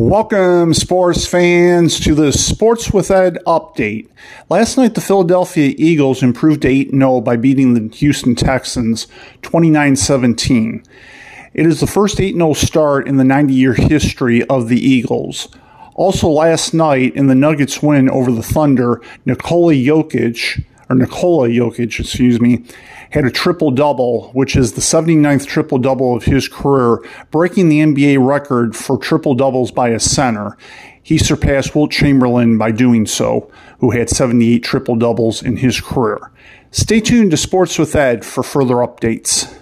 Welcome, sports fans, to the Sports with Ed update. Last night, the Philadelphia Eagles improved to 8 0 by beating the Houston Texans 29 17. It is the first 8 0 start in the 90 year history of the Eagles. Also, last night, in the Nuggets win over the Thunder, Nikola Jokic, or Nikola Jokic, excuse me, had a triple double, which is the 79th triple double of his career, breaking the NBA record for triple doubles by a center. He surpassed Wilt Chamberlain by doing so, who had 78 triple doubles in his career. Stay tuned to Sports with Ed for further updates.